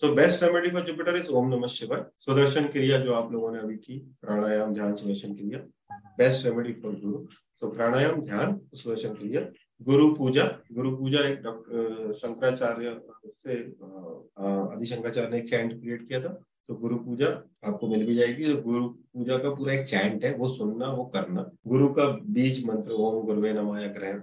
So best remedy for Jupiter is ओम नमः शिवाय सुदर्शन क्रिया जो आप लोगों ने अभी की, प्राणायाम, ध्यान, सुदर्शन क्रिया। बेस्ट रेमेडी फॉर गुरु सो प्राणायाम, ध्यान, सुदर्शन क्रिया। गुरु पूजा। गुरु पूजा एक डॉक्टर शंकराचार्य से आदिशंकराचार्य ने एक चैंट क्रिएट किया था। तो गुरु पूजा आपको मिल भी जाएगी। गुरु पूजा का पूरा एक चैंट है। वो सुनना, वो करना। गुरु का बीज मंत्र, ओम गुरुवे नमा या ग्रह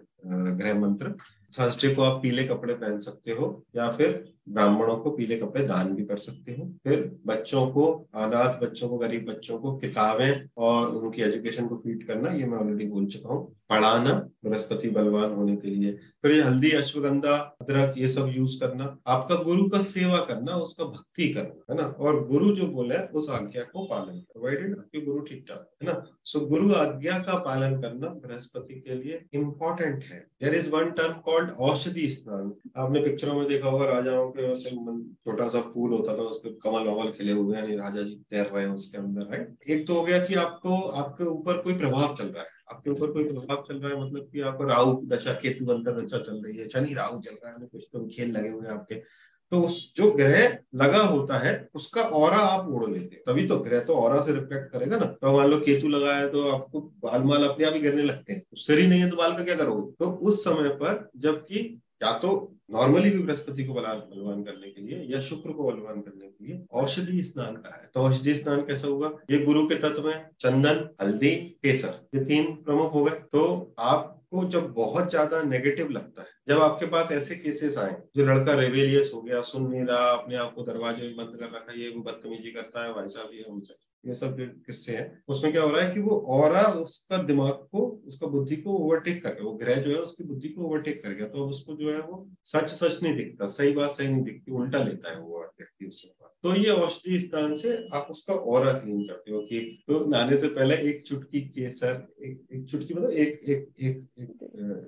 ग्रह मंत्र। थर्सडे को आप पीले कपड़े पहन सकते हो, या फिर ब्राह्मणों को पीले कपड़े दान भी कर सकते हो। फिर बच्चों को, अनाथ बच्चों को, गरीब बच्चों को किताबें और उनकी एजुकेशन को फ़ीड करना, ये मैं ऑलरेडी बोल चुका हूँ। पढ़ाना, बृहस्पति बलवान होने के लिए। फिर ये हल्दी, अश्वगंधा, अदरक, ये सब यूज़ करना, आपका गुरु का सेवा करना, उसका भक्ति करना, है ना? और गुरु जो बोले, उस आज्ञा को पालन प्रोवाइडेड आपके गुरु ठीक ठाक है ना? सो गुरु आज्ञा का पालन करना बृहस्पति के लिए इम्पोर्टेंट है। There is one term called aushadhi sthan आपने पिक्चरों में देखा होगा राजाओं के वैसे छोटा सा पूल होता था उस पर कमल वमल खिले हुए हैं राजा जी तैर रहे हैं उसके अंदर राइट एक तो हो गया कि आपको, आपके ऊपर कोई प्रभाव चल रहा है। आपके ऊपर कोई प्रभाव चल रहा है मतलब कि आपको राहु दशा, केतु अंतर दशा चल रही है, शनि राहु चल रहा है कुछ तो खेल लगे हुए हैं आपके। तो उस जो ग्रह लगा होता है, उसका और आप ओढ़ लेते हैं। तभी तो ग्रह तो और से रिफ्लेक्ट करेगा ना। तो मान लो केतु लगा है तो आपको बाल माल अपने आप ही गिरने लगते हैं। शरीर ही नहीं है तो बाल का क्या करोगे? तो उस समय पर जबकि या तो नॉर्मली भी बृहस्पति को बलवान करने के लिए या शुक्र को बलवान करने के लिए औषधि स्नान कराए तो औषधि स्नान कैसा होगा ये गुरु के तत्व में चंदन, हल्दी, केसर, ये तीन प्रमुख हो गए। तो आपको जब बहुत ज़्यादा नेगेटिव लगता है, जब आपके पास ऐसे केसेस आए, जो लड़का रेवेलियस हो गया, सुन नहीं रहा, अपने आप को दरवाजे बंद कर रखा ये बदतमीजी करता है, भाई साहब है उनसे ये सब जो किस्से हैं, उसमें क्या हो रहा है कि वो और उसका दिमाग को, उसका बुद्धि को ओवरटेक कर गया, वो ग्रह जो है उसकी बुद्धि को ओवरटेक कर गया। तो अब उसको जो है वो सच सच नहीं दिखता, सही बात सही नहीं दिखती, उल्टा लेता है वो व्यक्ति उससे। तो ये औषधि स्थान से आप उसका और क्लीन करते हो कि तो नहाने से पहले एक चुटकी केसर एक एक चुटकी मतलब एक एक एक एक,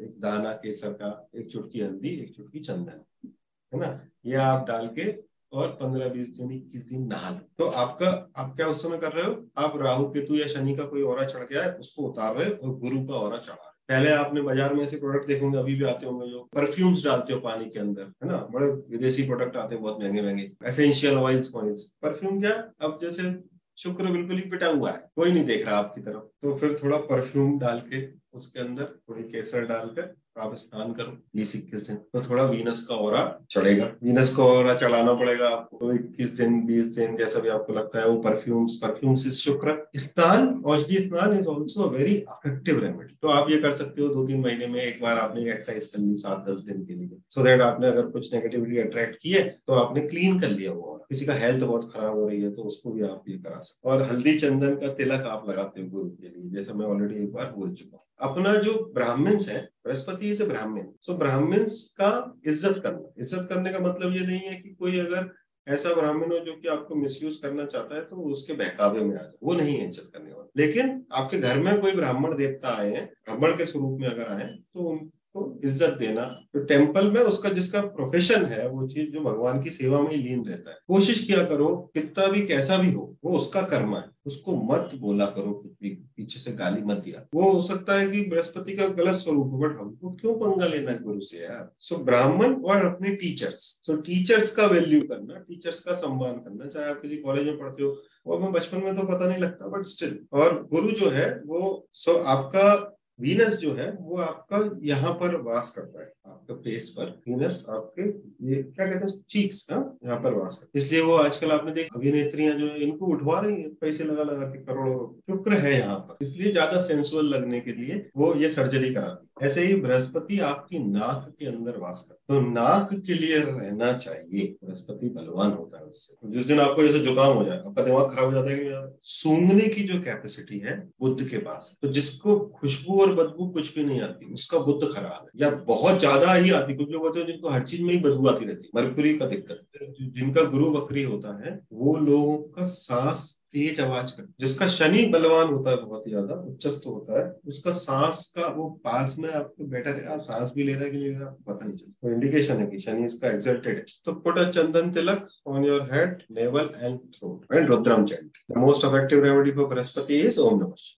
एक दाना केसर का एक चुटकी हल्दी एक चुटकी चंदन है ना? ये आप डाल के और पंद्रह बीस दिन इक्कीस दिन नहा लो। तो आपका आप क्या उस समय कर रहे हो? आप राहु केतु या शनि का कोई और चढ़ गया है उसको उतार रहे हो और गुरु का और चढ़ा रहे पहले आपने बाज़ार में ऐसे प्रोडक्ट देखोगे अभी भी आते होंगे जो परफ्यूम्स डालते हो पानी के अंदर, है ना? बड़े विदेशी प्रोडक्ट आते हैं, बहुत महँगे महँगे। एसेंशियल ऑयल्स ऑयल्स परफ्यूम क्या? अब जैसे शुक्र बिल्कुल ही पिटा हुआ है, कोई नहीं देख रहा आपकी तरफ़। तो फिर थोड़ा परफ्यूम डाल के उसके अंदर, थोड़ी केसर डालकर आप स्नान करो बीस इक्कीस दिन। तो थोड़ा वीनस का ओरा चढ़ेगा। वीनस का ओरा चढ़ाना पड़ेगा आपको। तो इक्कीस दिन, बीस दिन जैसा भी आपको लगता है वो perfumes perfumes is shukra snan aushadhi snan is also very effective remedy तो आप ये कर सकते हो दो तीन महीने में एक बार आपने एक्सरसाइज कर ली सात, दस दिन के लिए। सो so देट आपने अगर कुछ नेगेटिविटी अट्रैक्ट की है तो आपने क्लीन कर लिया वो किसी का हेल्थ बहुत खराब हो रही है तो उसको भी आप ये करा सकते और हल्दी चंदन का तिलक आप लगाते हो गुरु के लिए, जैसा मैं ऑलरेडी एक बार बोल चुका हूँ। अपना जो ब्राह्मण्स है, बृहस्पति से ब्राह्मण सो ब्राह्मण्स का इज़्ज़त करना। इज़्ज़त करने का मतलब ये नहीं है कि कोई अगर ऐसा ब्राह्मण हो जो कि आपको मिसयूज करना चाहता है तो उसके बहकावे में आ जाए। वो नहीं है इज़्ज़त करने वाला। लेकिन आपके घर में कोई ब्राह्मण देवता आए हैं, ब्राह्मण के स्वरूप में अगर आए तो को इज़्ज़त देना तो टेंपल में उसका जिसका प्रोफेशन है, वो चीज़ जो भगवान की सेवा में ही लीन रहता है। कोशिश किया करो, कितना भी कैसा भी हो, वो उसका कर्म है। उसको मत बोला करो, कुछ भी पीछे से गाली मत दिया। वो हो सकता है कि बृहस्पति का गलत स्वरूप हो बट हमको क्यों पंगा लेना है गुरु से यार? सो ब्राह्मण और अपने टीचर्स सो टीचर्स का वैल्यू करना टीचर्स का सम्मान करना, चाहे आप किसी कॉलेज में पढ़ते हो। वो हमें बचपन में तो पता नहीं लगता बट स्टिल और गुरु जो है, वो सो आपका वीनस जो है, वो आपका यहाँ पर वास करता है, आपका फेस पर। वीनस आपके, ये क्या कहते हैं चीक्स का यहाँ पर वास करता है इसलिए वो आजकल आपने देख, अभिनेत्रियाँ जो है, इनको उठवा रही है, पैसे लगा लगा के करोड़ों शुक्र है यहाँ पर। इसलिए ज़्यादा सेंसुअल लगने के लिए वो ये सर्जरी कराती ऐसे ही बृहस्पति आपकी नाक के अंदर वास करता है। तो नाक के लिए रहना चाहिए। बृहस्पति बलवान होता है उससे। तो जिस दिन आपको जैसे जुकाम हो जाए आपका दिमाग खराब हो जाता है कि सूंघने की जो कैपेसिटी है, बुद्ध के पास तो जिसको खुशबू और बदबू कुछ भी नहीं आती, उसका बुद्ध खराब है। या बहुत ज़्यादा ही आती, कुछ लोग होते हैं जिनको हर चीज़ में ही बदबू आती रहती है। मरकुरी का दिक्कत। जिनका गुरु बकरी होता है, वो लोगों का सांस तेज आवाज़ कर, जिसका शनि बलवान होता है बहुत ज़्यादा उच्चस्त होता है, उसका सांस का, वो पास में आपको बैठा रहेगा सांस भी ले रहा है कि नहीं ले रहा पता नहीं चलता। तो इंडिकेशन है कि शनि इसका एक्सल्टेड है। तो put a chandan tilak on your head navel and throat and Rudram chant the most effective remedy for Brihaspati is ओम नमः।